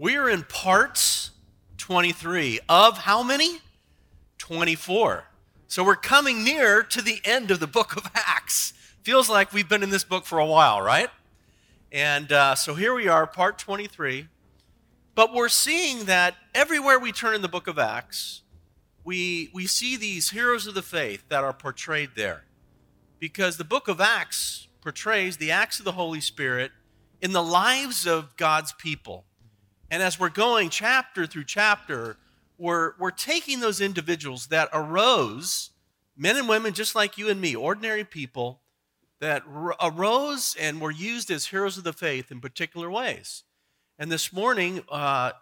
We're in parts 23 of how many? 24. So we're coming near to the end of the book of Acts. Feels like we've been in this book for a while, right? And uh, so here we are, part 23. But we're seeing that everywhere we turn in the book of Acts, we, we see these heroes of the faith that are portrayed there. Because the book of Acts portrays the acts of the Holy Spirit in the lives of God's people. And as we're going chapter through chapter, we're, we're taking those individuals that arose, men and women just like you and me, ordinary people, that arose and were used as heroes of the faith in particular ways. And this morning uh,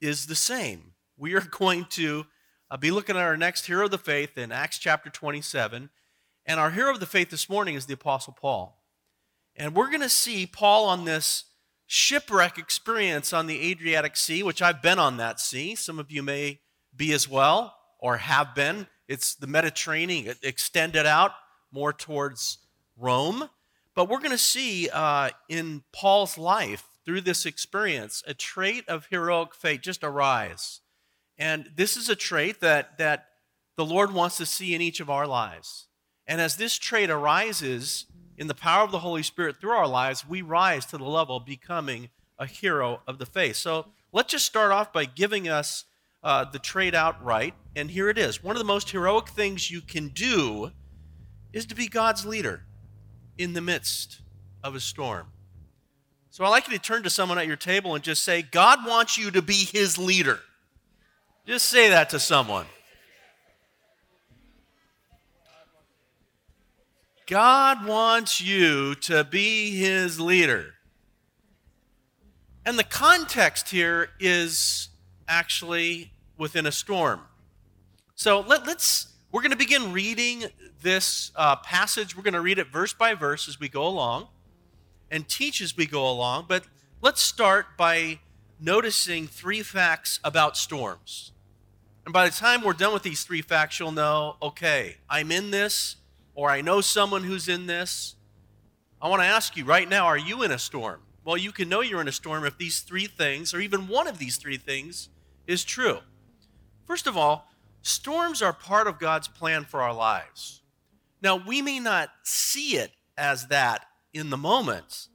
is the same. We are going to uh, be looking at our next hero of the faith in Acts chapter 27. And our hero of the faith this morning is the Apostle Paul. And we're going to see Paul on this shipwreck experience on the Adriatic Sea, which I've been on that sea. Some of you may be as well or have been. It's the Mediterranean, it extended out more towards Rome. But we're going to see uh, in Paul's life through this experience a trait of heroic faith just arise. And this is a trait that, that the Lord wants to see in each of our lives. And as this trait arises, in the power of the Holy Spirit through our lives, we rise to the level of becoming a hero of the faith. So let's just start off by giving us uh, the trade outright. And here it is. One of the most heroic things you can do is to be God's leader in the midst of a storm. So I'd like you to turn to someone at your table and just say, God wants you to be his leader. Just say that to someone. God wants you to be his leader. And the context here is actually within a storm. So let, us we're going to begin reading this uh, passage. We're going to read it verse by verse as we go along and teach as we go along. But let's start by noticing three facts about storms. And by the time we're done with these three facts, you'll know okay, I'm in this or I know someone who's in this. I want to ask you right now are you in a storm? Well, you can know you're in a storm if these three things, or even one of these three things, is true. First of all, storms are part of God's plan for our lives. Now, we may not see it as that in the moment,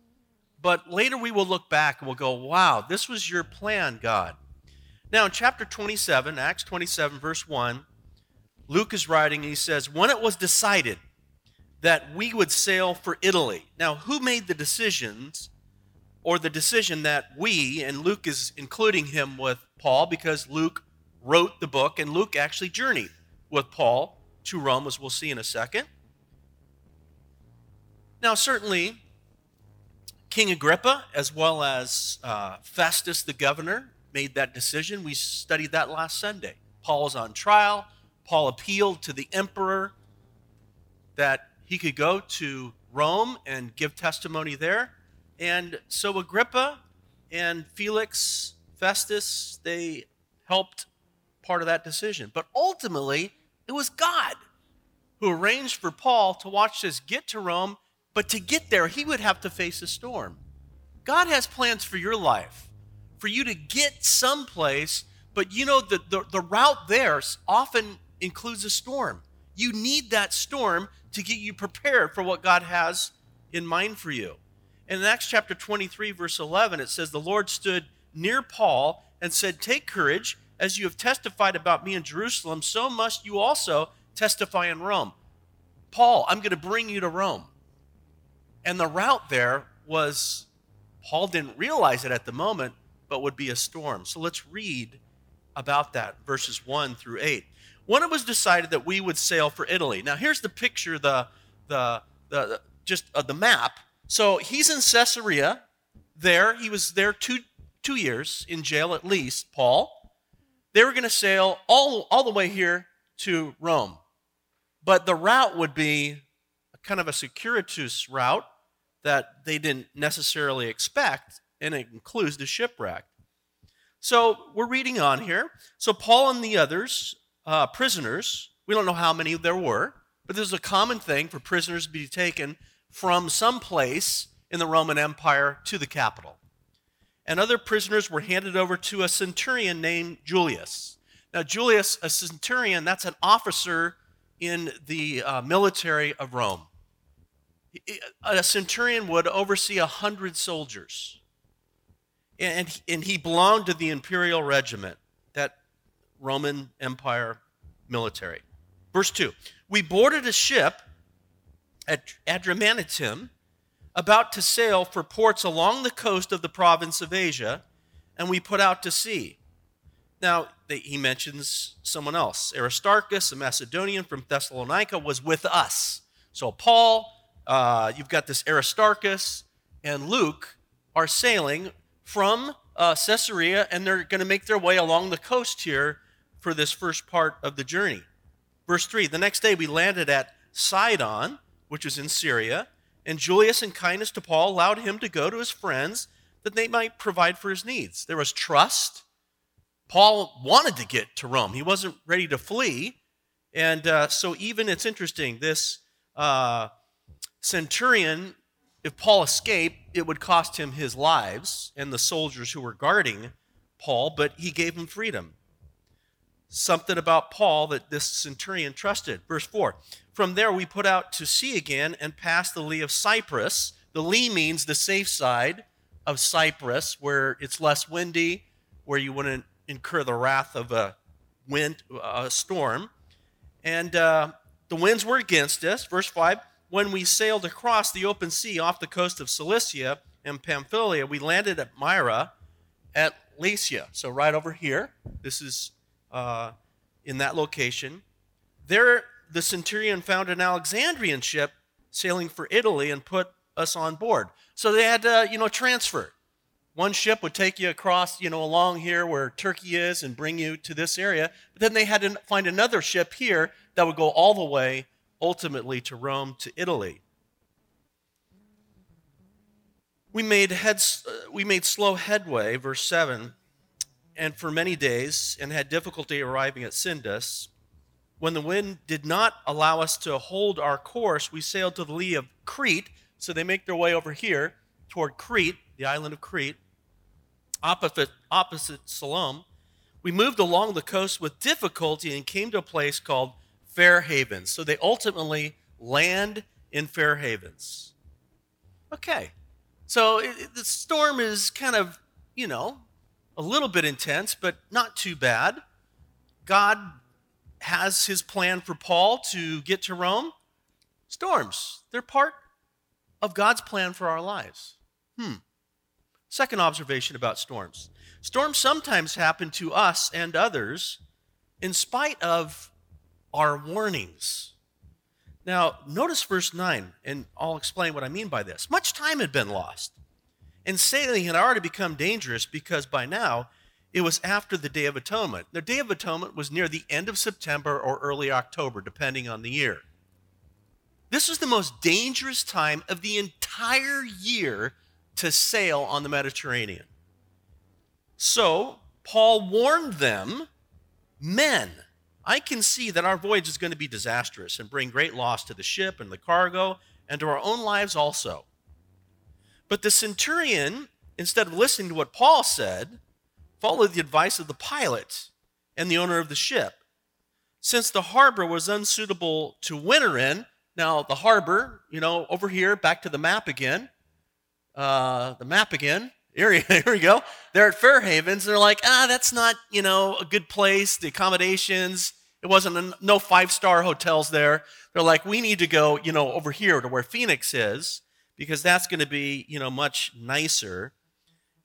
but later we will look back and we'll go, wow, this was your plan, God. Now, in chapter 27, Acts 27, verse 1, Luke is writing and he says, When it was decided that we would sail for Italy. Now, who made the decisions or the decision that we, and Luke is including him with Paul because Luke wrote the book and Luke actually journeyed with Paul to Rome, as we'll see in a second. Now, certainly, King Agrippa, as well as uh, Festus the governor, made that decision. We studied that last Sunday. Paul's on trial. Paul appealed to the emperor that he could go to Rome and give testimony there. And so Agrippa and Felix, Festus, they helped part of that decision. But ultimately, it was God who arranged for Paul to watch this get to Rome, but to get there, he would have to face a storm. God has plans for your life, for you to get someplace, but you know, the, the, the route there often includes a storm. You need that storm to get you prepared for what God has in mind for you. In Acts chapter 23, verse 11, it says, The Lord stood near Paul and said, Take courage, as you have testified about me in Jerusalem, so must you also testify in Rome. Paul, I'm going to bring you to Rome. And the route there was, Paul didn't realize it at the moment, but would be a storm. So let's read about that, verses 1 through 8 when it was decided that we would sail for Italy. Now, here's the picture, the, the, the just uh, the map. So he's in Caesarea. There, he was there two, two years in jail at least, Paul. They were going to sail all, all the way here to Rome. But the route would be kind of a circuitous route that they didn't necessarily expect, and it includes the shipwreck. So we're reading on here. So Paul and the others uh, prisoners. We don't know how many there were, but this is a common thing for prisoners to be taken from some place in the Roman Empire to the capital. and other prisoners were handed over to a centurion named Julius. Now, Julius, a centurion, that's an officer in the uh, military of Rome. A centurion would oversee a hundred soldiers, and, and he belonged to the imperial regiment, Roman Empire military. Verse 2 We boarded a ship at Adramyttium about to sail for ports along the coast of the province of Asia, and we put out to sea. Now, he mentions someone else. Aristarchus, a Macedonian from Thessalonica, was with us. So, Paul, uh, you've got this Aristarchus, and Luke are sailing from uh, Caesarea, and they're going to make their way along the coast here for this first part of the journey. Verse 3 The next day we landed at Sidon, which is in Syria and Julius, in kindness to Paul, allowed him to go to his friends that they might provide for his needs. There was trust. Paul wanted to get to Rome, he wasn't ready to flee. And uh, so, even it's interesting, this uh, centurion, if Paul escaped, it would cost him his lives and the soldiers who were guarding Paul, but he gave him freedom something about Paul that this centurion trusted. Verse 4 From there we put out to sea again and passed the lee of Cyprus. The lee means the safe side of Cyprus, where it's less windy, where you wouldn't incur the wrath of a wind, a storm. And uh, the winds were against us. Verse 5 When we sailed across the open sea off the coast of Cilicia and Pamphylia, we landed at Myra at Lycia. So, right over here, this is uh, in that location. There, the centurion found an Alexandrian ship sailing for Italy and put us on board. So they had to, you know, transfer. One ship would take you across, you know, along here where Turkey is and bring you to this area. But then they had to find another ship here that would go all the way ultimately to Rome to Italy. We made, heads, uh, we made slow headway, verse 7, and for many days and had difficulty arriving at Sindus. When the wind did not allow us to hold our course, we sailed to the lee of Crete. So they make their way over here toward Crete, the island of Crete, opposite, opposite Salome. We moved along the coast with difficulty and came to a place called Fair Havens. So they ultimately land in Fair Havens. Okay, so it, the storm is kind of, you know, a little bit intense, but not too bad. God has his plan for Paul to get to Rome. Storms, they're part of God's plan for our lives. Hmm. Second observation about storms storms sometimes happen to us and others in spite of our warnings. Now, notice verse 9, and I'll explain what I mean by this. Much time had been lost. And sailing had already become dangerous because by now it was after the Day of Atonement. The Day of Atonement was near the end of September or early October, depending on the year. This was the most dangerous time of the entire year to sail on the Mediterranean. So, Paul warned them, men, I can see that our voyage is going to be disastrous and bring great loss to the ship and the cargo and to our own lives also. But the centurion, instead of listening to what Paul said, followed the advice of the pilot and the owner of the ship. Since the harbor was unsuitable to winter in, now the harbor, you know, over here, back to the map again, uh, the map again. Here, here we go. They're at Fair Havens. And they're like, ah, that's not, you know, a good place. The accommodations, it wasn't a, no five star hotels there. They're like, we need to go, you know, over here to where Phoenix is because that's going to be, you know, much nicer.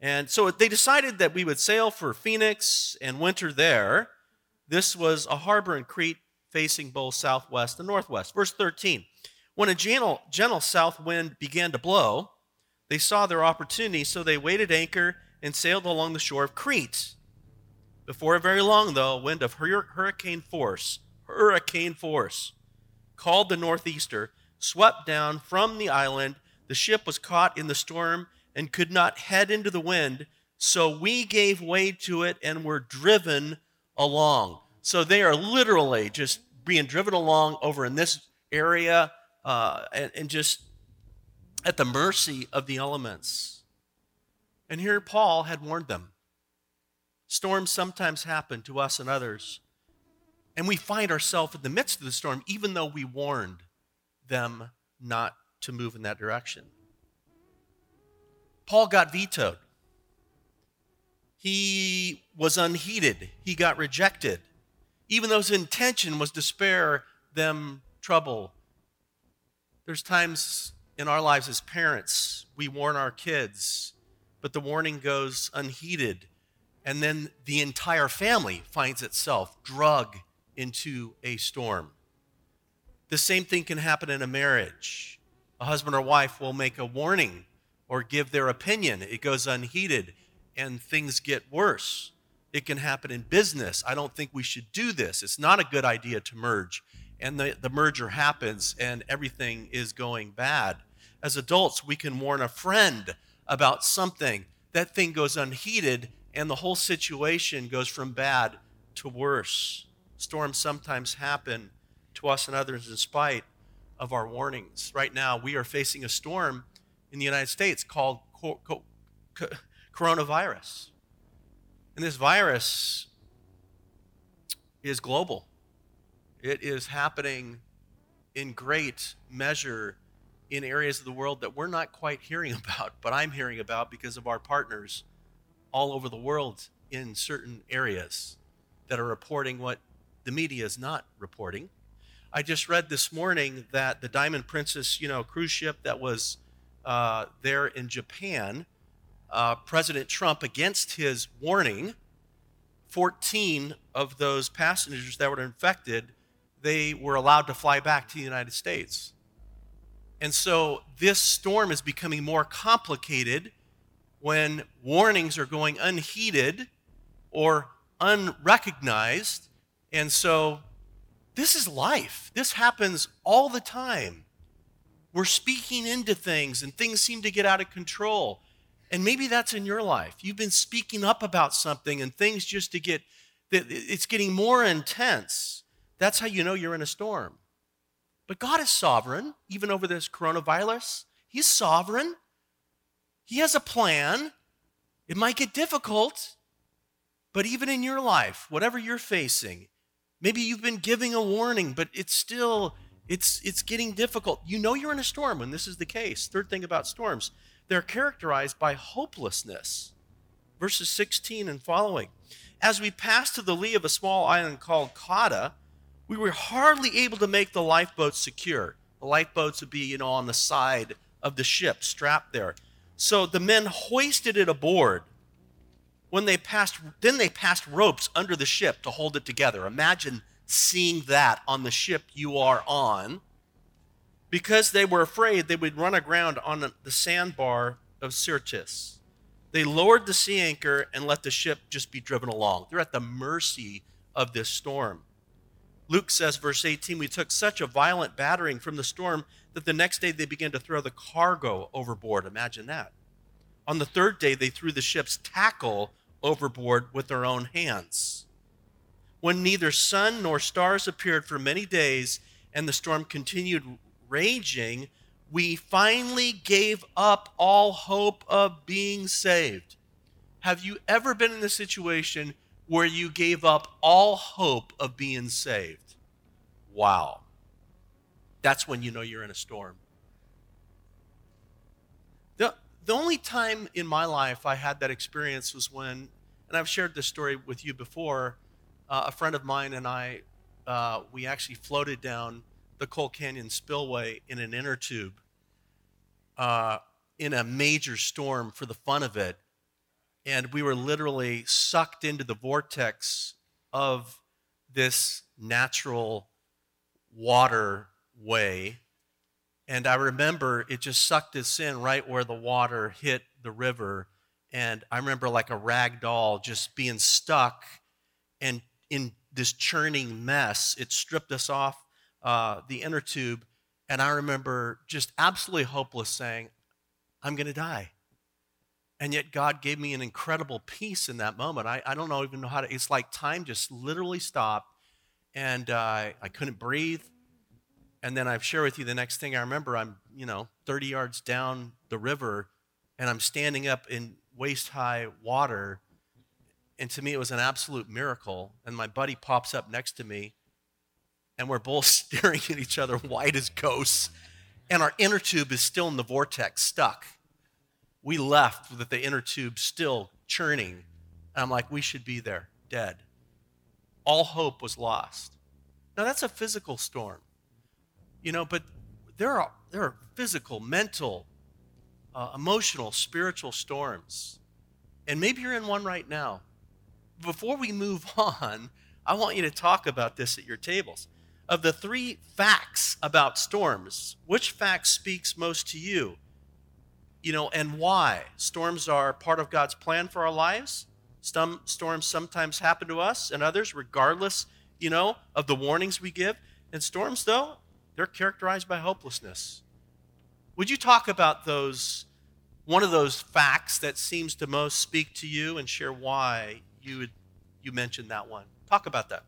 And so they decided that we would sail for Phoenix and winter there. This was a harbor in Crete facing both southwest and northwest. Verse 13 When a gentle, gentle south wind began to blow, they saw their opportunity, so they weighed anchor and sailed along the shore of Crete. Before very long, though, a wind of hurricane force, hurricane force, called the northeaster, swept down from the island the ship was caught in the storm and could not head into the wind, so we gave way to it and were driven along. So they are literally just being driven along over in this area uh, and, and just at the mercy of the elements. And here Paul had warned them. Storms sometimes happen to us and others, and we find ourselves in the midst of the storm, even though we warned them not to move in that direction. Paul got vetoed. He was unheeded. He got rejected, even though his intention was to spare them trouble. There's times in our lives as parents, we warn our kids, but the warning goes unheeded. And then the entire family finds itself drug into a storm. The same thing can happen in a marriage. A husband or wife will make a warning or give their opinion, it goes unheeded, and things get worse. It can happen in business. I don't think we should do this. It's not a good idea to merge. And the, the merger happens, and everything is going bad. As adults, we can warn a friend about something. That thing goes unheeded, and the whole situation goes from bad to worse. Storms sometimes happen to us and others in spite of our warnings. Right now, we are facing a storm in the United States called co- co- co- coronavirus. And this virus is global, it is happening in great measure in areas of the world that we're not quite hearing about, but I'm hearing about because of our partners all over the world in certain areas that are reporting what the media is not reporting. I just read this morning that the Diamond Princess, you know, cruise ship that was uh, there in Japan, uh, President Trump, against his warning, 14 of those passengers that were infected, they were allowed to fly back to the United States. And so this storm is becoming more complicated when warnings are going unheeded or unrecognized and so this is life. This happens all the time. We're speaking into things and things seem to get out of control. And maybe that's in your life. You've been speaking up about something and things just to get, it's getting more intense. That's how you know you're in a storm. But God is sovereign, even over this coronavirus. He's sovereign. He has a plan. It might get difficult, but even in your life, whatever you're facing, Maybe you've been giving a warning, but it's still it's it's getting difficult. You know you're in a storm when this is the case. Third thing about storms, they're characterized by hopelessness. Verses 16 and following. As we passed to the lee of a small island called Cauda, we were hardly able to make the lifeboats secure. The lifeboats would be, you know, on the side of the ship, strapped there. So the men hoisted it aboard when they passed, then they passed ropes under the ship to hold it together. Imagine seeing that on the ship you are on. Because they were afraid they would run aground on the sandbar of Syrtis. They lowered the sea anchor and let the ship just be driven along. They're at the mercy of this storm. Luke says, verse 18, we took such a violent battering from the storm that the next day they began to throw the cargo overboard. Imagine that. On the third day, they threw the ship's tackle overboard with their own hands. When neither sun nor stars appeared for many days and the storm continued raging, we finally gave up all hope of being saved. Have you ever been in a situation where you gave up all hope of being saved? Wow. That's when you know you're in a storm. The, the only time in my life I had that experience was when and I've shared this story with you before. Uh, a friend of mine and I, uh, we actually floated down the Coal Canyon spillway in an inner tube uh, in a major storm for the fun of it. And we were literally sucked into the vortex of this natural waterway. And I remember it just sucked us in right where the water hit the river and I remember like a rag doll just being stuck and in this churning mess. It stripped us off uh, the inner tube. And I remember just absolutely hopeless saying, I'm going to die. And yet God gave me an incredible peace in that moment. I, I don't know even know how to, it's like time just literally stopped and uh, I couldn't breathe. And then I've shared with you the next thing I remember, I'm, you know, 30 yards down the river and I'm standing up in waist high water. And to me, it was an absolute miracle. And my buddy pops up next to me, and we're both staring at each other, white as ghosts. And our inner tube is still in the vortex, stuck. We left with the inner tube still churning. And I'm like, we should be there, dead. All hope was lost. Now, that's a physical storm, you know, but there are, there are physical, mental, uh, emotional, spiritual storms. And maybe you're in one right now. Before we move on, I want you to talk about this at your tables. Of the three facts about storms, which fact speaks most to you? You know, and why? Storms are part of God's plan for our lives. Some storms sometimes happen to us and others, regardless, you know, of the warnings we give. And storms, though, they're characterized by hopelessness. Would you talk about those, one of those facts that seems to most speak to you and share why you, would, you mentioned that one? Talk about that.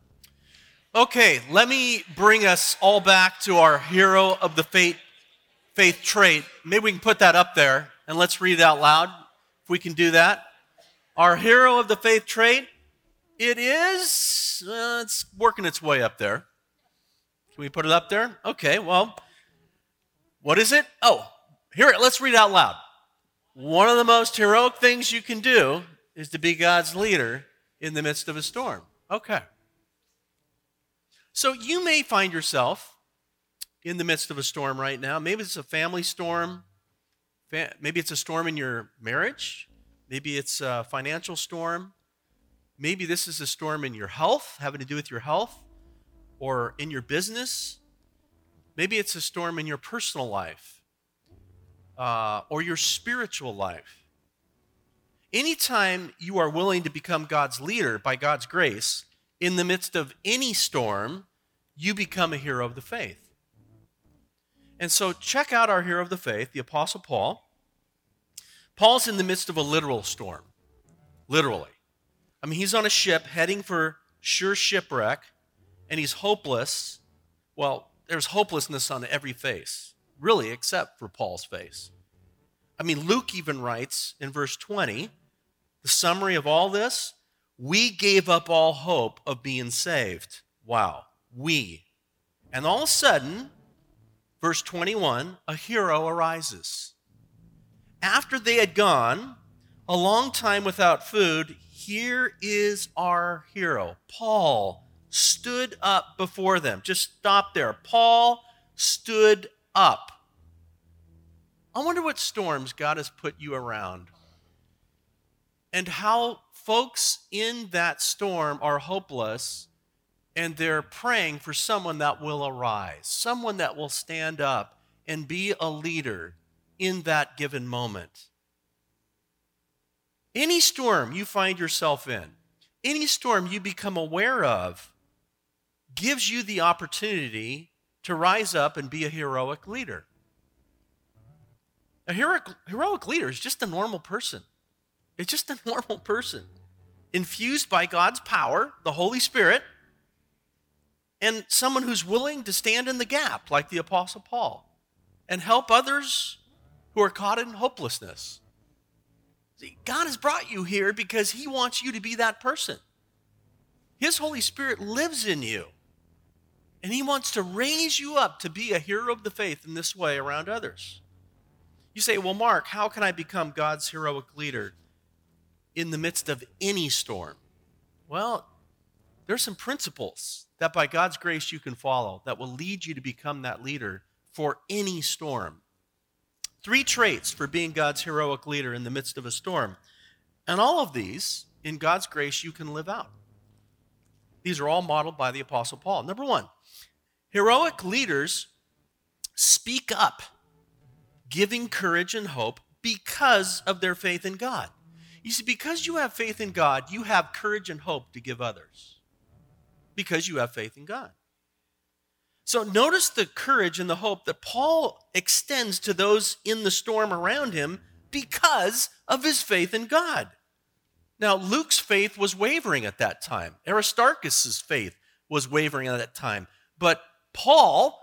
Okay, let me bring us all back to our hero of the faith, faith trait. Maybe we can put that up there and let's read it out loud if we can do that. Our hero of the faith trait, it is, uh, it's working its way up there. Can we put it up there? Okay, well, what is it? Oh, here, it. let's read out loud. One of the most heroic things you can do is to be God's leader in the midst of a storm. Okay. So you may find yourself in the midst of a storm right now. Maybe it's a family storm. Maybe it's a storm in your marriage. Maybe it's a financial storm. Maybe this is a storm in your health, having to do with your health, or in your business. Maybe it's a storm in your personal life uh, or your spiritual life. Anytime you are willing to become God's leader by God's grace, in the midst of any storm, you become a hero of the faith. And so, check out our hero of the faith, the Apostle Paul. Paul's in the midst of a literal storm, literally. I mean, he's on a ship heading for sure shipwreck, and he's hopeless. Well, there's hopelessness on every face, really, except for Paul's face. I mean, Luke even writes in verse 20 the summary of all this we gave up all hope of being saved. Wow, we. And all of a sudden, verse 21, a hero arises. After they had gone a long time without food, here is our hero, Paul stood up before them. Just stop there. Paul stood up. I wonder what storms God has put you around and how folks in that storm are hopeless and they're praying for someone that will arise, someone that will stand up and be a leader in that given moment. Any storm you find yourself in, any storm you become aware of, gives you the opportunity to rise up and be a heroic leader. A heroic, heroic leader is just a normal person. It's just a normal person, infused by God's power, the Holy Spirit, and someone who's willing to stand in the gap, like the Apostle Paul, and help others who are caught in hopelessness. See, God has brought you here because He wants you to be that person. His Holy Spirit lives in you. And he wants to raise you up to be a hero of the faith in this way around others. You say, well, Mark, how can I become God's heroic leader in the midst of any storm? Well, there's some principles that by God's grace you can follow that will lead you to become that leader for any storm. Three traits for being God's heroic leader in the midst of a storm. And all of these, in God's grace, you can live out. These are all modeled by the Apostle Paul. Number one, Heroic leaders speak up, giving courage and hope because of their faith in God. You see, because you have faith in God, you have courage and hope to give others. Because you have faith in God. So notice the courage and the hope that Paul extends to those in the storm around him because of his faith in God. Now, Luke's faith was wavering at that time. Aristarchus' faith was wavering at that time. But Paul,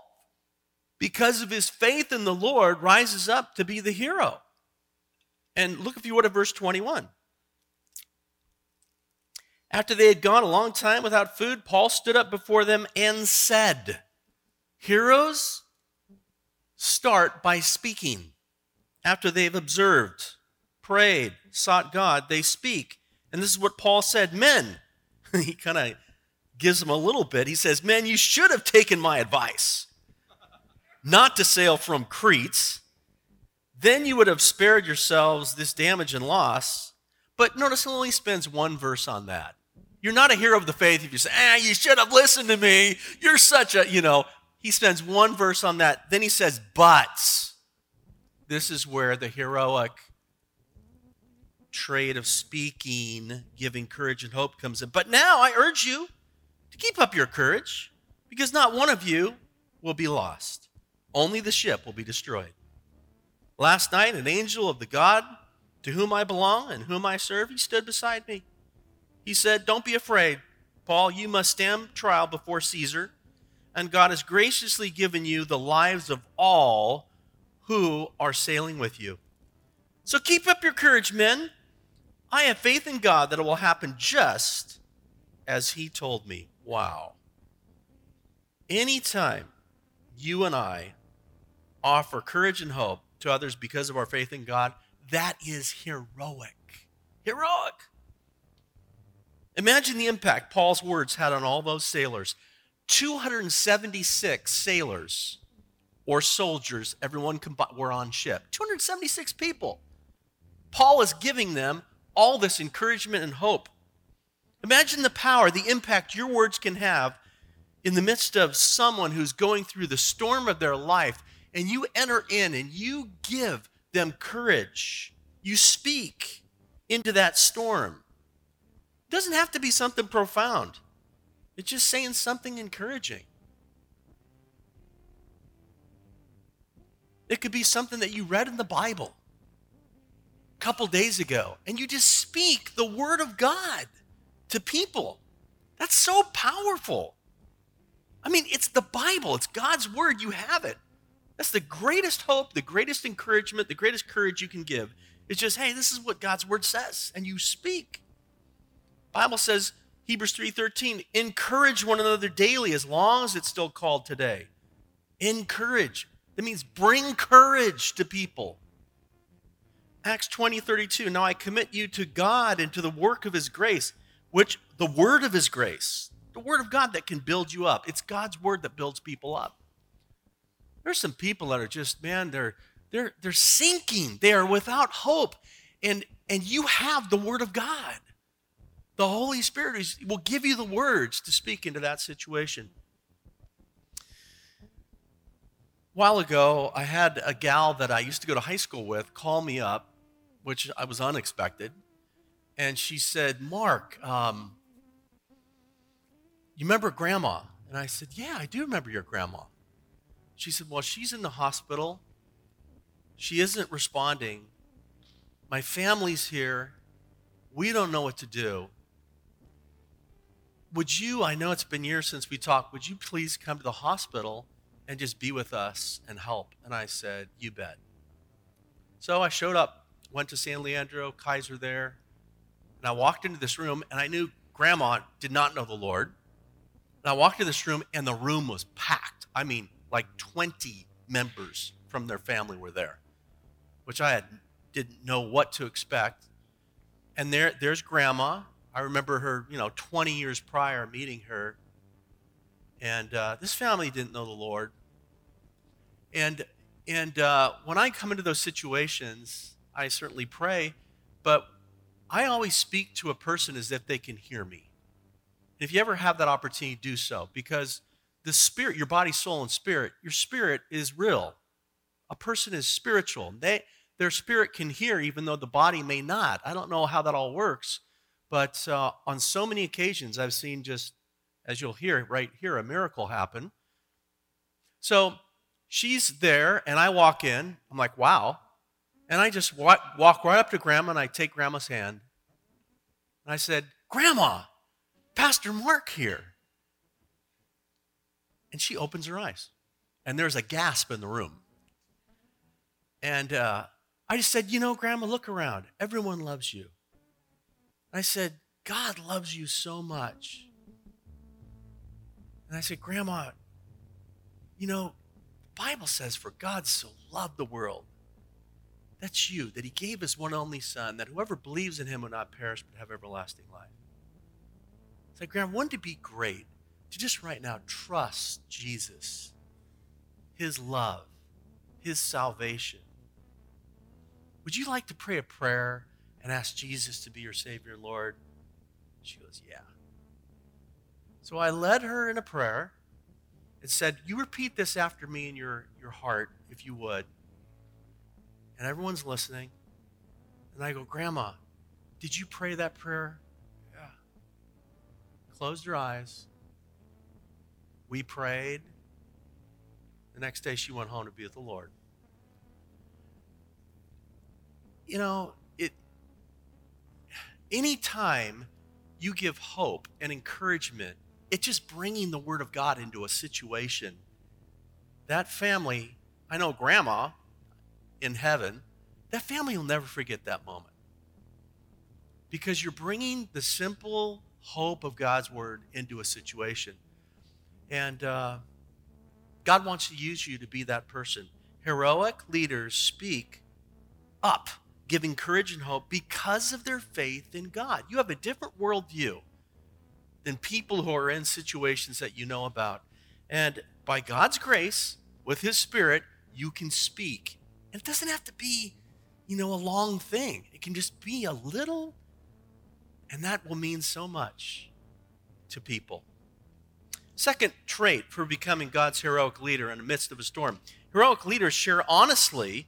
because of his faith in the Lord, rises up to be the hero. And look, if you would, at verse 21. After they had gone a long time without food, Paul stood up before them and said, Heroes start by speaking. After they've observed, prayed, sought God, they speak. And this is what Paul said Men, he kind of gives him a little bit. He says, Man, you should have taken my advice not to sail from Crete. Then you would have spared yourselves this damage and loss. But notice he only spends one verse on that. You're not a hero of the faith if you say, ah, you should have listened to me. You're such a, you know. He spends one verse on that. Then he says, but this is where the heroic trait of speaking, giving courage and hope comes in. But now I urge you keep up your courage, because not one of you will be lost. Only the ship will be destroyed. Last night, an angel of the God to whom I belong and whom I serve, he stood beside me. He said, Don't be afraid, Paul. You must stand trial before Caesar, and God has graciously given you the lives of all who are sailing with you. So keep up your courage, men. I have faith in God that it will happen just as He told me. Wow. Anytime you and I offer courage and hope to others because of our faith in God, that is heroic. Heroic. Imagine the impact Paul's words had on all those sailors. 276 sailors or soldiers, everyone were on ship. 276 people. Paul is giving them all this encouragement and hope. Imagine the power, the impact your words can have in the midst of someone who's going through the storm of their life, and you enter in and you give them courage. You speak into that storm. It doesn't have to be something profound, it's just saying something encouraging. It could be something that you read in the Bible a couple days ago, and you just speak the word of God to people. That's so powerful. I mean, it's the Bible, it's God's word. You have it. That's the greatest hope, the greatest encouragement, the greatest courage you can give. It's just, hey, this is what God's word says, and you speak. Bible says, Hebrews 3:13, encourage one another daily as long as it's still called today. Encourage. That means bring courage to people. Acts 20, 32. Now I commit you to God and to the work of his grace, which the word of his grace, the word of God that can build you up. It's God's word that builds people up. There's some people that are just, man, they're they're they're sinking. They are without hope. And and you have the word of God. The Holy Spirit is, will give you the words to speak into that situation. A while ago, I had a gal that I used to go to high school with call me up which I was unexpected. And she said, Mark, um, you remember grandma? And I said, Yeah, I do remember your grandma. She said, Well, she's in the hospital. She isn't responding. My family's here. We don't know what to do. Would you, I know it's been years since we talked, would you please come to the hospital and just be with us and help? And I said, You bet. So I showed up went to San Leandro, Kaiser there, and I walked into this room and I knew grandma did not know the Lord. And I walked into this room and the room was packed. I mean, like 20 members from their family were there, which I had, didn't know what to expect. And there, there's grandma. I remember her, you know, 20 years prior meeting her. And uh, this family didn't know the Lord. And, and uh, when I come into those situations, I certainly pray, but I always speak to a person as if they can hear me. If you ever have that opportunity, do so because the spirit, your body, soul, and spirit, your spirit is real. A person is spiritual. They, their spirit can hear even though the body may not. I don't know how that all works, but uh, on so many occasions, I've seen just, as you'll hear right here, a miracle happen. So she's there, and I walk in. I'm like, wow, and I just walk, walk right up to Grandma and I take Grandma's hand. And I said, Grandma, Pastor Mark here. And she opens her eyes. And there's a gasp in the room. And uh, I just said, You know, Grandma, look around. Everyone loves you. I said, God loves you so much. And I said, Grandma, you know, the Bible says, For God so loved the world. That's you, that he gave his one only son, that whoever believes in him will not perish but have everlasting life. I said, Grandma, wouldn't it be great to just right now trust Jesus, his love, his salvation? Would you like to pray a prayer and ask Jesus to be your Savior Lord? She goes, Yeah. So I led her in a prayer and said, You repeat this after me in your, your heart, if you would. And everyone's listening. And I go, Grandma, did you pray that prayer? Yeah. Closed her eyes. We prayed. The next day she went home to be with the Lord. You know, it anytime you give hope and encouragement, it's just bringing the word of God into a situation. That family, I know grandma in heaven, that family will never forget that moment. Because you're bringing the simple hope of God's word into a situation. And uh, God wants to use you to be that person. Heroic leaders speak up, giving courage and hope because of their faith in God. You have a different worldview than people who are in situations that you know about. And by God's grace, with His Spirit, you can speak. And it doesn't have to be, you know, a long thing, it can just be a little, and that will mean so much to people. Second trait for becoming God's heroic leader in the midst of a storm heroic leaders share honestly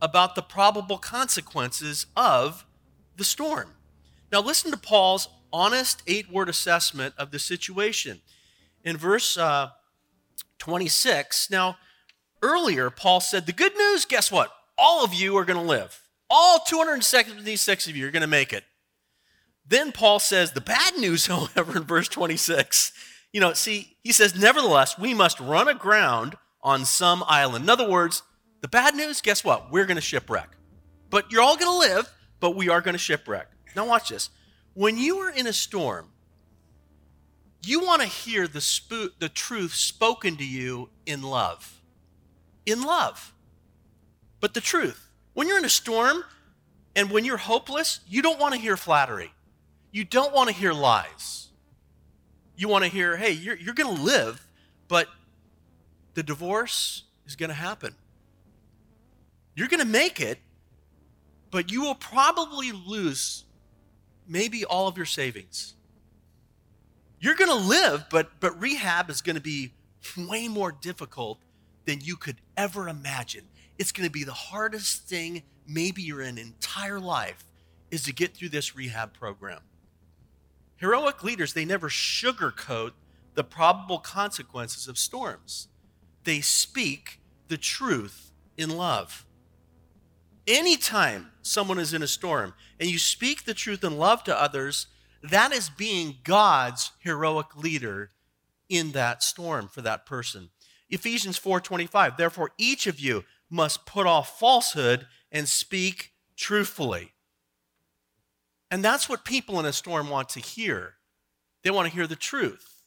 about the probable consequences of the storm. Now, listen to Paul's honest eight word assessment of the situation. In verse uh, 26, now, earlier, Paul said, The good news, guess what? All of you are going to live. All 276 of you are going to make it. Then Paul says, The bad news, however, in verse 26, you know, see, he says, Nevertheless, we must run aground on some island. In other words, the bad news, guess what? We're going to shipwreck. But you're all going to live, but we are going to shipwreck. Now, watch this. When you are in a storm, you want to hear the, the truth spoken to you in love. In love. But the truth. When you're in a storm and when you're hopeless, you don't want to hear flattery. You don't want to hear lies. You want to hear, hey, you're, you're going to live, but the divorce is going to happen. You're going to make it, but you will probably lose maybe all of your savings. You're going to live, but, but rehab is going to be way more difficult than you could ever imagine. It's going to be the hardest thing maybe your entire life is to get through this rehab program. Heroic leaders, they never sugarcoat the probable consequences of storms. They speak the truth in love. Anytime someone is in a storm and you speak the truth in love to others, that is being God's heroic leader in that storm for that person. Ephesians 4:25 Therefore each of you must put off falsehood and speak truthfully. And that's what people in a storm want to hear. They want to hear the truth.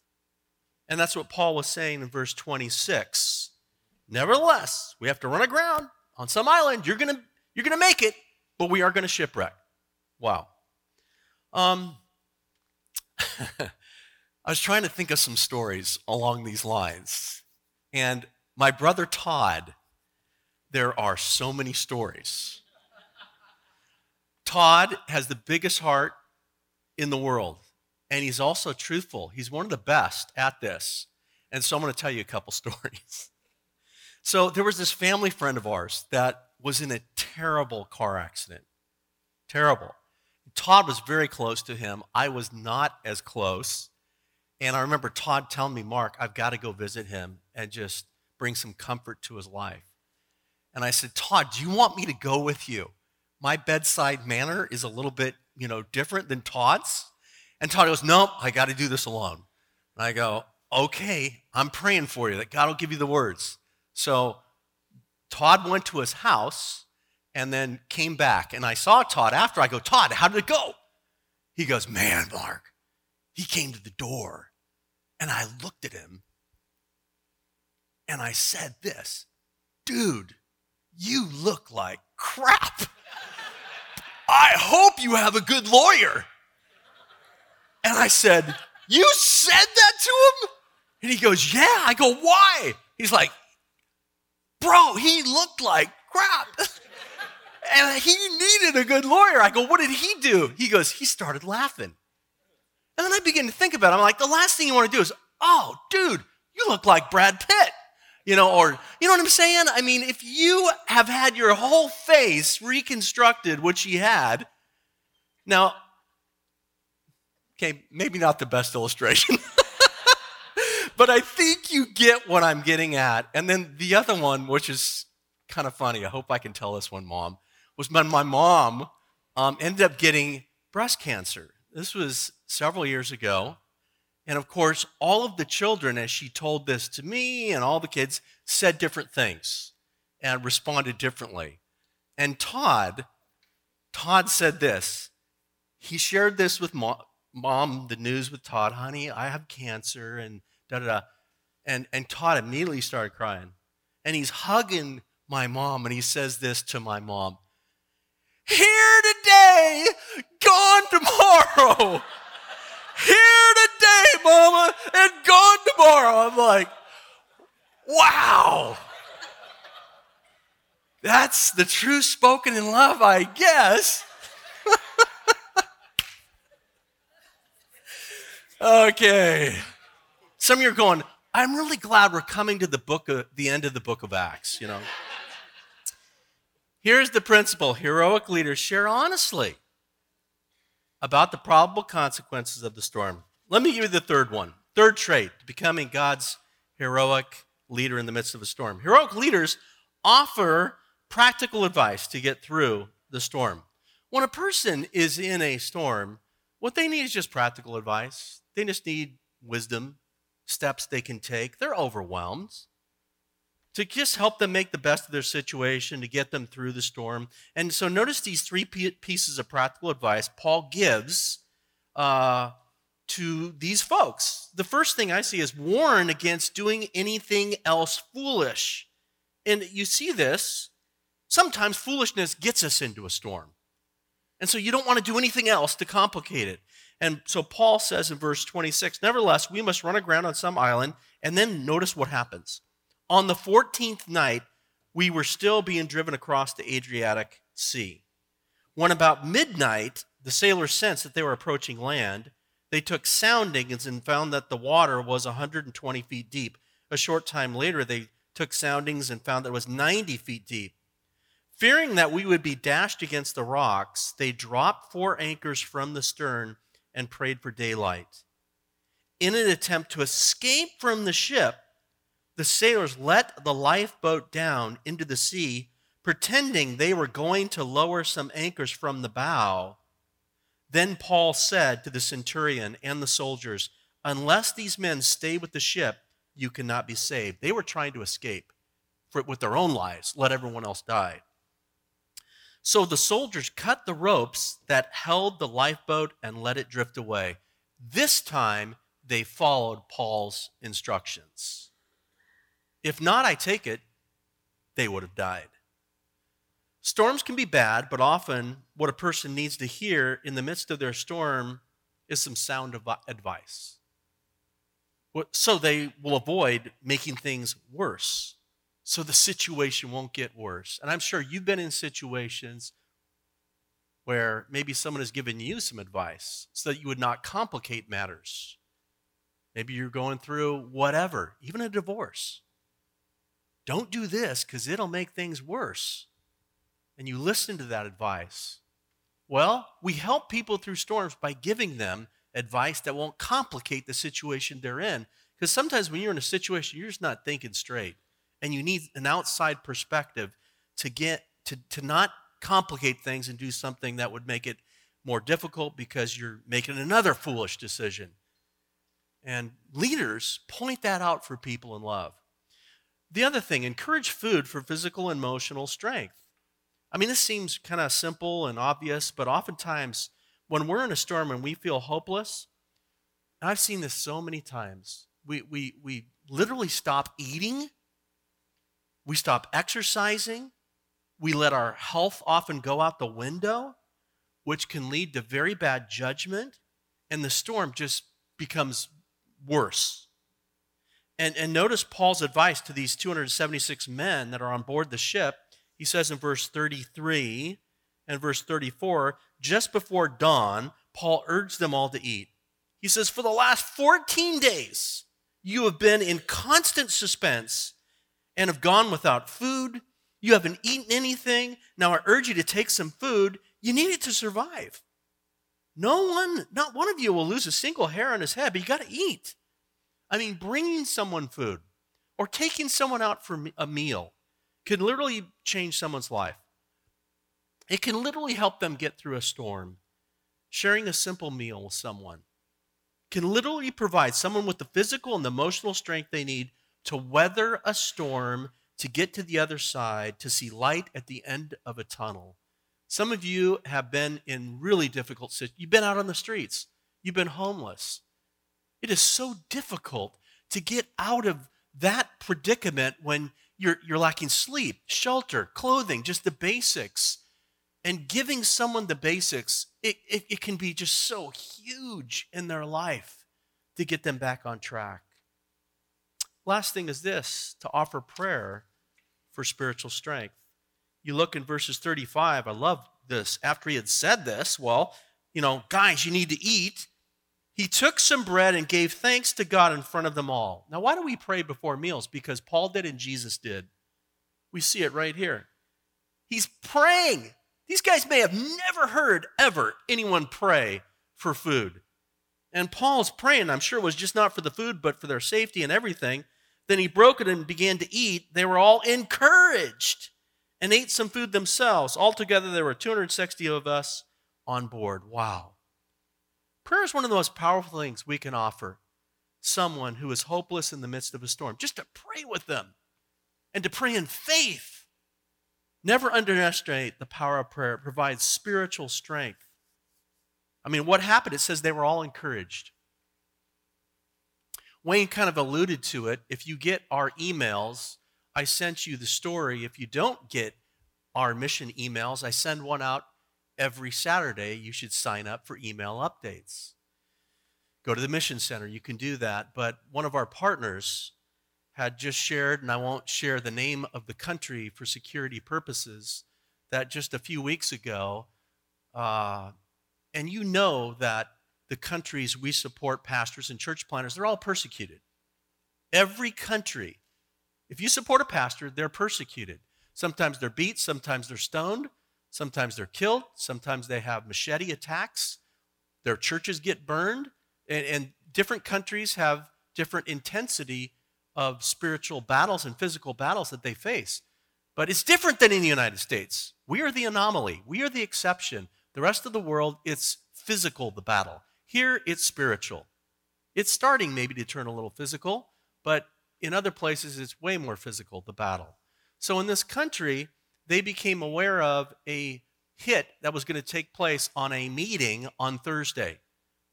And that's what Paul was saying in verse 26. Nevertheless, we have to run aground on some island. You're going to you're going to make it, but we are going to shipwreck. Wow. Um, I was trying to think of some stories along these lines. And my brother Todd, there are so many stories. Todd has the biggest heart in the world, and he's also truthful. He's one of the best at this. And so I'm going to tell you a couple stories. So there was this family friend of ours that was in a terrible car accident. Terrible. Todd was very close to him. I was not as close. And I remember Todd telling me, Mark, I've got to go visit him and just bring some comfort to his life. And I said, Todd, do you want me to go with you? My bedside manner is a little bit, you know, different than Todd's. And Todd goes, Nope, I got to do this alone. And I go, Okay, I'm praying for you that God will give you the words. So Todd went to his house and then came back. And I saw Todd after. I go, Todd, how did it go? He goes, Man, Mark, he came to the door. And I looked at him and I said this Dude, you look like crap. I hope you have a good lawyer. And I said, You said that to him? And he goes, Yeah. I go, Why? He's like, Bro, he looked like crap. and he needed a good lawyer. I go, What did he do? He goes, He started laughing. And then I begin to think about it. I'm like, The last thing you want to do is, Oh, dude, you look like Brad Pitt. You know, or, you know what I'm saying? I mean, if you have had your whole face reconstructed, which he had, now, okay, maybe not the best illustration. but I think you get what I'm getting at. And then the other one, which is kind of funny, I hope I can tell this one, Mom, was when my mom um, ended up getting breast cancer. This was several years ago. And of course, all of the children, as she told this to me and all the kids, said different things and responded differently. And Todd, Todd said this. He shared this with mom, mom the news with Todd, honey, I have cancer, and da da da. And, and Todd immediately started crying. And he's hugging my mom, and he says this to my mom Here today, gone tomorrow. Here today, mama, and gone tomorrow. I'm like, wow. That's the truth spoken in love, I guess. okay. Some of you are going, I'm really glad we're coming to the book of, the end of the book of Acts, you know. Here's the principle heroic leaders share honestly about the probable consequences of the storm. Let me give you the third one. Third trait becoming God's heroic leader in the midst of a storm. Heroic leaders offer practical advice to get through the storm. When a person is in a storm, what they need is just practical advice. They just need wisdom, steps they can take. They're overwhelmed. To just help them make the best of their situation, to get them through the storm. And so notice these three pieces of practical advice Paul gives uh, to these folks. The first thing I see is warn against doing anything else foolish. And you see this. Sometimes foolishness gets us into a storm. And so you don't want to do anything else to complicate it. And so Paul says in verse 26 Nevertheless, we must run aground on some island, and then notice what happens. On the 14th night, we were still being driven across the Adriatic Sea. When about midnight, the sailors sensed that they were approaching land. They took soundings and found that the water was 120 feet deep. A short time later, they took soundings and found that it was 90 feet deep. Fearing that we would be dashed against the rocks, they dropped four anchors from the stern and prayed for daylight. In an attempt to escape from the ship, the sailors let the lifeboat down into the sea, pretending they were going to lower some anchors from the bow. Then Paul said to the centurion and the soldiers, Unless these men stay with the ship, you cannot be saved. They were trying to escape for, with their own lives, let everyone else die. So the soldiers cut the ropes that held the lifeboat and let it drift away. This time, they followed Paul's instructions. If not, I take it, they would have died. Storms can be bad, but often what a person needs to hear in the midst of their storm is some sound advice. So they will avoid making things worse so the situation won't get worse. And I'm sure you've been in situations where maybe someone has given you some advice so that you would not complicate matters. Maybe you're going through whatever, even a divorce. Don't do this because it'll make things worse. And you listen to that advice. Well, we help people through storms by giving them advice that won't complicate the situation they're in. Because sometimes when you're in a situation, you're just not thinking straight and you need an outside perspective to get to, to not complicate things and do something that would make it more difficult because you're making another foolish decision. And leaders point that out for people in love. The other thing, encourage food for physical and emotional strength. I mean, this seems kind of simple and obvious, but oftentimes when we're in a storm and we feel hopeless, I've seen this so many times. We, we, we literally stop eating, we stop exercising, we let our health often go out the window, which can lead to very bad judgment, and the storm just becomes worse. And, and notice Paul's advice to these 276 men that are on board the ship. He says in verse 33 and verse 34 just before dawn, Paul urged them all to eat. He says, For the last 14 days, you have been in constant suspense and have gone without food. You haven't eaten anything. Now I urge you to take some food. You need it to survive. No one, not one of you will lose a single hair on his head, but you got to eat. I mean, bringing someone food or taking someone out for a meal can literally change someone's life. It can literally help them get through a storm. Sharing a simple meal with someone can literally provide someone with the physical and the emotional strength they need to weather a storm, to get to the other side, to see light at the end of a tunnel. Some of you have been in really difficult situations. You've been out on the streets, you've been homeless. It is so difficult to get out of that predicament when you're, you're lacking sleep, shelter, clothing, just the basics. And giving someone the basics, it, it, it can be just so huge in their life to get them back on track. Last thing is this to offer prayer for spiritual strength. You look in verses 35, I love this. After he had said this, well, you know, guys, you need to eat. He took some bread and gave thanks to God in front of them all. Now, why do we pray before meals? Because Paul did and Jesus did. We see it right here. He's praying. These guys may have never heard ever anyone pray for food. And Paul's praying, I'm sure, was just not for the food, but for their safety and everything. Then he broke it and began to eat. They were all encouraged and ate some food themselves. Altogether, there were 260 of us on board. Wow. Prayer is one of the most powerful things we can offer someone who is hopeless in the midst of a storm, just to pray with them and to pray in faith. Never underestimate the power of prayer. It provides spiritual strength. I mean, what happened? It says they were all encouraged. Wayne kind of alluded to it. If you get our emails, I sent you the story. If you don't get our mission emails, I send one out every Saturday. You should sign up for email updates. Go to the Mission Center, you can do that. But one of our partners had just shared, and I won't share the name of the country for security purposes, that just a few weeks ago, uh, and you know that the countries we support, pastors and church planters, they're all persecuted. Every country if you support a pastor, they're persecuted. Sometimes they're beat, sometimes they're stoned, sometimes they're killed, sometimes they have machete attacks, their churches get burned, and, and different countries have different intensity of spiritual battles and physical battles that they face. But it's different than in the United States. We are the anomaly, we are the exception. The rest of the world, it's physical, the battle. Here, it's spiritual. It's starting maybe to turn a little physical, but in other places, it's way more physical, the battle. So in this country, they became aware of a hit that was going to take place on a meeting on Thursday,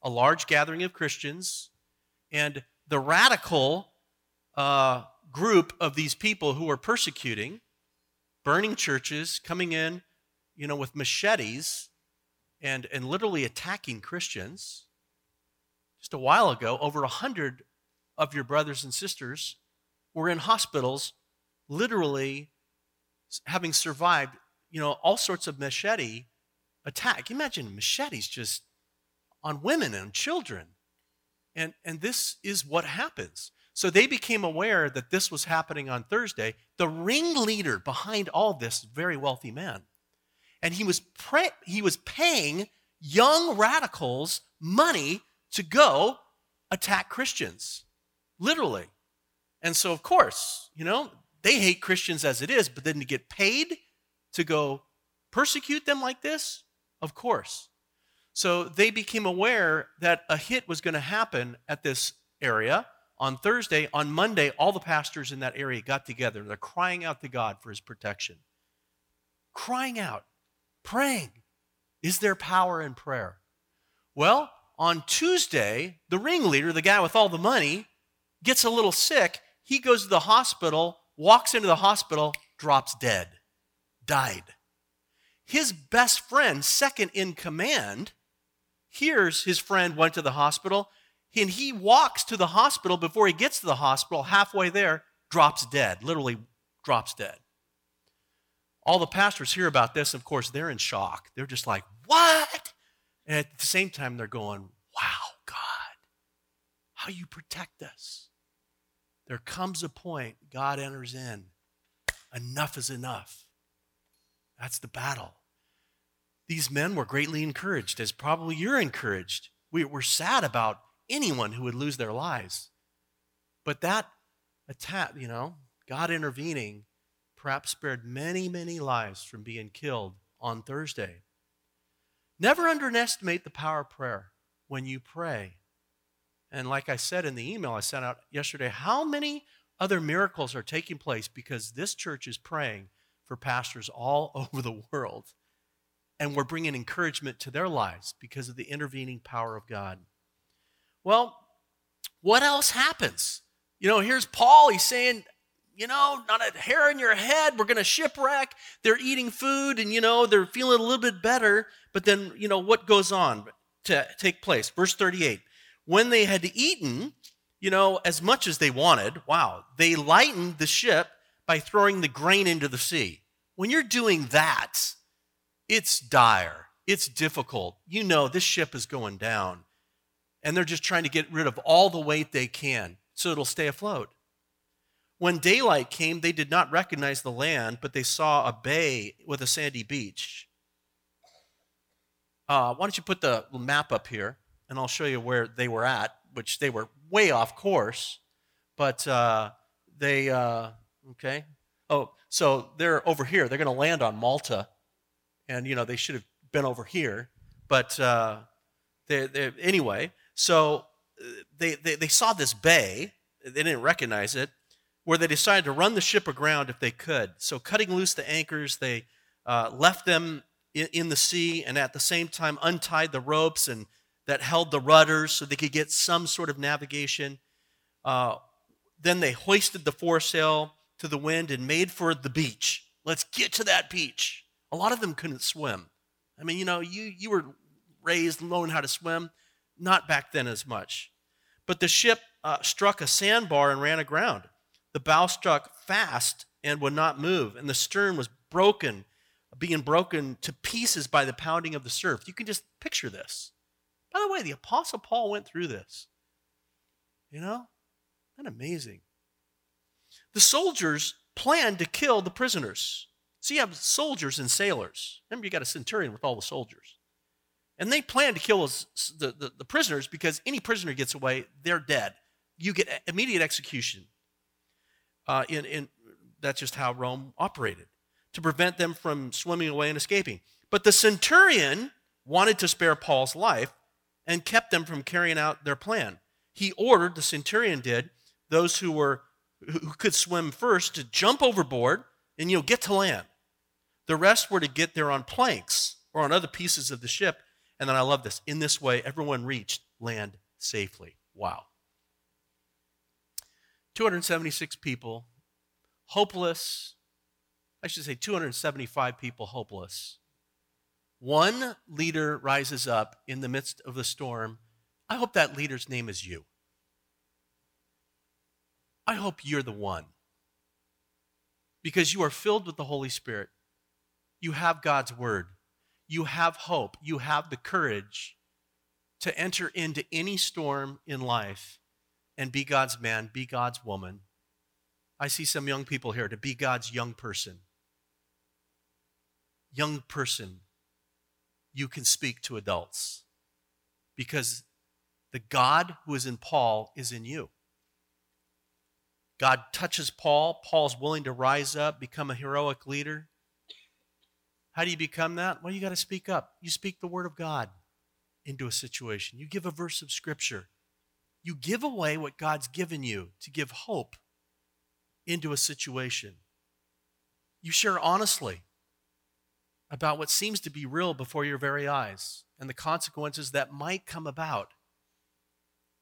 a large gathering of Christians, and the radical uh, group of these people who were persecuting, burning churches, coming in, you know, with machetes and, and literally attacking Christians. Just a while ago, over a hundred of your brothers and sisters were in hospitals, literally having survived, you know, all sorts of machete attack. Imagine machetes just on women and children. And, and this is what happens. So they became aware that this was happening on Thursday. The ringleader behind all this, very wealthy man. And he was, pre- he was paying young radicals money to go attack Christians. Literally. And so, of course, you know, they hate Christians as it is, but then to get paid to go persecute them like this, of course. So they became aware that a hit was going to happen at this area on Thursday. On Monday, all the pastors in that area got together. They're crying out to God for his protection. crying out, praying. Is there power in prayer? Well, on Tuesday, the ringleader, the guy with all the money, gets a little sick. He goes to the hospital, walks into the hospital, drops dead, died. His best friend, second in command, hears his friend went to the hospital, and he walks to the hospital before he gets to the hospital, halfway there, drops dead, literally drops dead. All the pastors hear about this, of course, they're in shock. They're just like, What? And at the same time, they're going, Wow, God, how you protect us. There comes a point, God enters in. Enough is enough. That's the battle. These men were greatly encouraged, as probably you're encouraged. We, we're sad about anyone who would lose their lives. But that attack, you know, God intervening, perhaps spared many, many lives from being killed on Thursday. Never underestimate the power of prayer when you pray. And like I said in the email I sent out yesterday, how many other miracles are taking place because this church is praying for pastors all over the world? And we're bringing encouragement to their lives because of the intervening power of God. Well, what else happens? You know, here's Paul. He's saying, you know, not a hair in your head. We're going to shipwreck. They're eating food and, you know, they're feeling a little bit better. But then, you know, what goes on to take place? Verse 38 When they had eaten, you know, as much as they wanted, wow, they lightened the ship by throwing the grain into the sea. When you're doing that, it's dire, it's difficult. You know, this ship is going down. And they're just trying to get rid of all the weight they can so it'll stay afloat. When daylight came, they did not recognize the land, but they saw a bay with a sandy beach. Uh, why don't you put the map up here, and I'll show you where they were at, which they were way off course, but uh, they, uh, okay. Oh, so they're over here. They're going to land on Malta, and, you know, they should have been over here, but uh, they, they, anyway, so uh, they, they, they saw this bay, they didn't recognize it, where they decided to run the ship aground if they could. So, cutting loose the anchors, they uh, left them in, in, the sea and at the same time untied the ropes and that held the rudders so they could get some sort of navigation. Uh, then they hoisted the foresail to the wind and made for the beach. Let's get to that beach. A lot of them couldn't swim. I mean, you know, you, you were raised knowing how to swim, not back then as much. But the ship uh, struck a sandbar and ran aground. The bow struck fast and would not move, and the stern was broken, being broken to pieces by the pounding of the surf. You can just picture this. By the way, the Apostle Paul went through this. You know? Isn't amazing? The soldiers planned to kill the prisoners. So you have soldiers and sailors. Remember, you got a centurion with all the soldiers. And they plan to kill the, the, the prisoners because any prisoner gets away, they're dead. You get immediate execution. Uh, in, in, that's just how Rome operated to prevent them from swimming away and escaping. But the centurion wanted to spare Paul's life and kept them from carrying out their plan. He ordered, the centurion did, those who were who could swim first to jump overboard and you know get to land. The rest were to get there on planks or on other pieces of the ship. And then I love this. In this way, everyone reached land safely. Wow. 276 people, hopeless. I should say 275 people hopeless. One leader rises up in the midst of the storm. I hope that leader's name is you. I hope you're the one. Because you are filled with the Holy Spirit. You have God's word. You have hope. You have the courage to enter into any storm in life and be God's man, be God's woman. I see some young people here to be God's young person. Young person, you can speak to adults because the God who is in Paul is in you. God touches Paul. Paul's willing to rise up, become a heroic leader. How do you become that? Well, you got to speak up. You speak the word of God into a situation, you give a verse of scripture. You give away what God's given you to give hope into a situation. You share honestly. About what seems to be real before your very eyes and the consequences that might come about.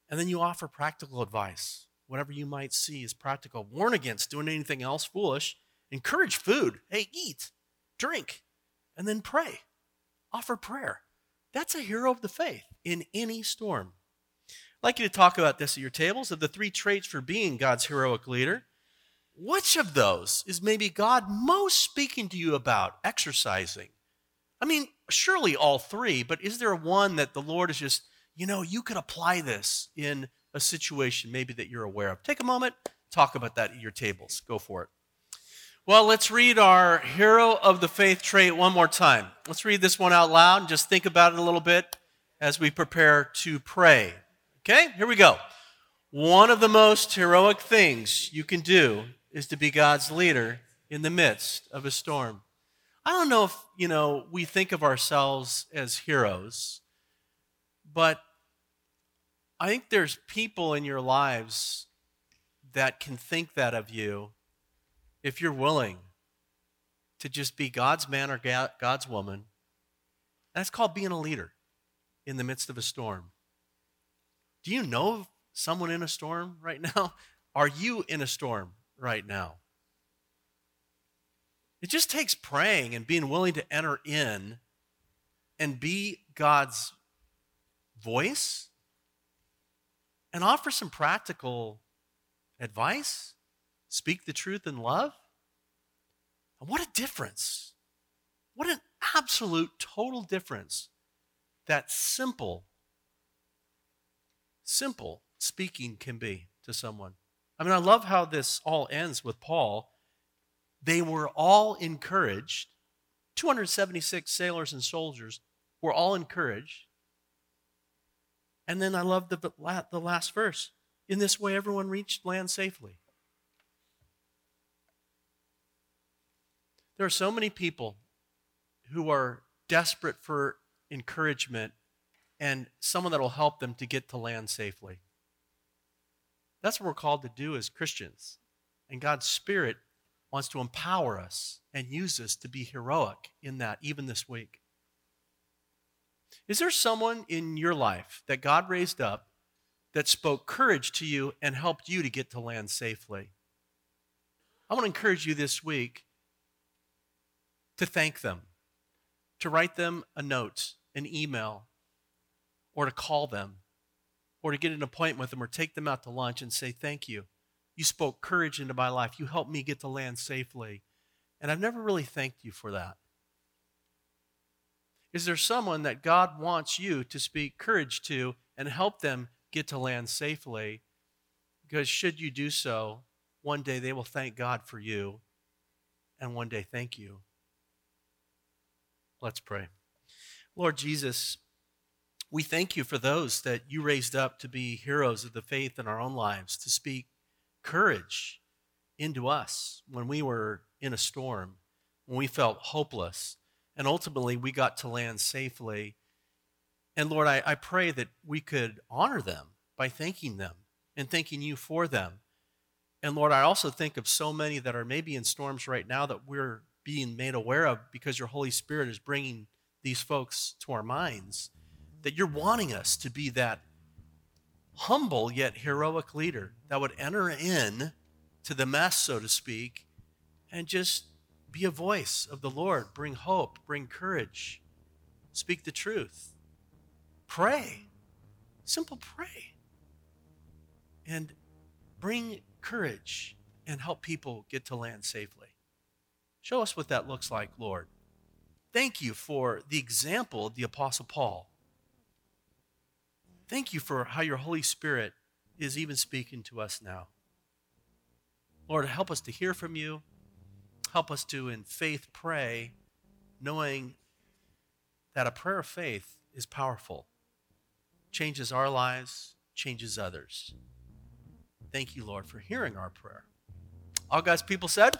And then you offer practical advice. Whatever you might see is practical. Warn against doing anything else foolish. Encourage food. Hey, eat, drink, and then pray. Offer prayer. That's a hero of the faith in any storm. I'd like you to talk about this at your tables of the three traits for being God's heroic leader. Which of those is maybe God most speaking to you about exercising? I mean, surely all three, but is there one that the Lord is just, you know, you could apply this in a situation maybe that you're aware of? Take a moment, talk about that at your tables. Go for it. Well, let's read our hero of the faith trait one more time. Let's read this one out loud and just think about it a little bit as we prepare to pray. Okay, here we go. One of the most heroic things you can do is to be God's leader in the midst of a storm. I don't know if, you know, we think of ourselves as heroes, but I think there's people in your lives that can think that of you if you're willing to just be God's man or God's woman. That's called being a leader in the midst of a storm. Do you know someone in a storm right now? Are you in a storm right now. It just takes praying and being willing to enter in and be God's voice and offer some practical advice, speak the truth in love. And what a difference! What an absolute total difference that simple, simple speaking can be to someone. I mean, I love how this all ends with Paul. They were all encouraged. 276 sailors and soldiers were all encouraged. And then I love the, the last verse. In this way, everyone reached land safely. There are so many people who are desperate for encouragement and someone that will help them to get to land safely. That's what we're called to do as Christians. And God's Spirit wants to empower us and use us to be heroic in that, even this week. Is there someone in your life that God raised up that spoke courage to you and helped you to get to land safely? I want to encourage you this week to thank them, to write them a note, an email, or to call them or to get an appointment with them or take them out to lunch and say, Thank you. You spoke courage into my life. You helped me get to land safely. And I've never really thanked you for that. Is there someone that God wants you to speak courage to and help them get to land safely? Because should you do so, one day they will thank God for you, and one day thank you. Let's pray. Lord Jesus, we thank you for those that you raised up to be heroes of the faith in our own lives, to speak courage into us when we were in a storm, when we felt hopeless, and ultimately we got to land safely. And Lord, I, I pray that we could honor them by thanking them and thanking you for them. And Lord, I also think of so many that are maybe in storms right now that we're being made aware of because your Holy Spirit is bringing these folks to our minds that you're wanting us to be that humble yet heroic leader that would enter in to the mess, so to speak, and just be a voice of the Lord, bring hope, bring courage, speak the truth, pray, simple pray, and bring courage and help people get to land safely. Show us what that looks like, Lord. Thank you for the example of the Apostle Paul Thank you for how your Holy Spirit is even speaking to us now. Lord, help us to hear from you. Help us to, in faith, pray, knowing that a prayer of faith is powerful, changes our lives, changes others. Thank you, Lord, for hearing our prayer. All God's people said,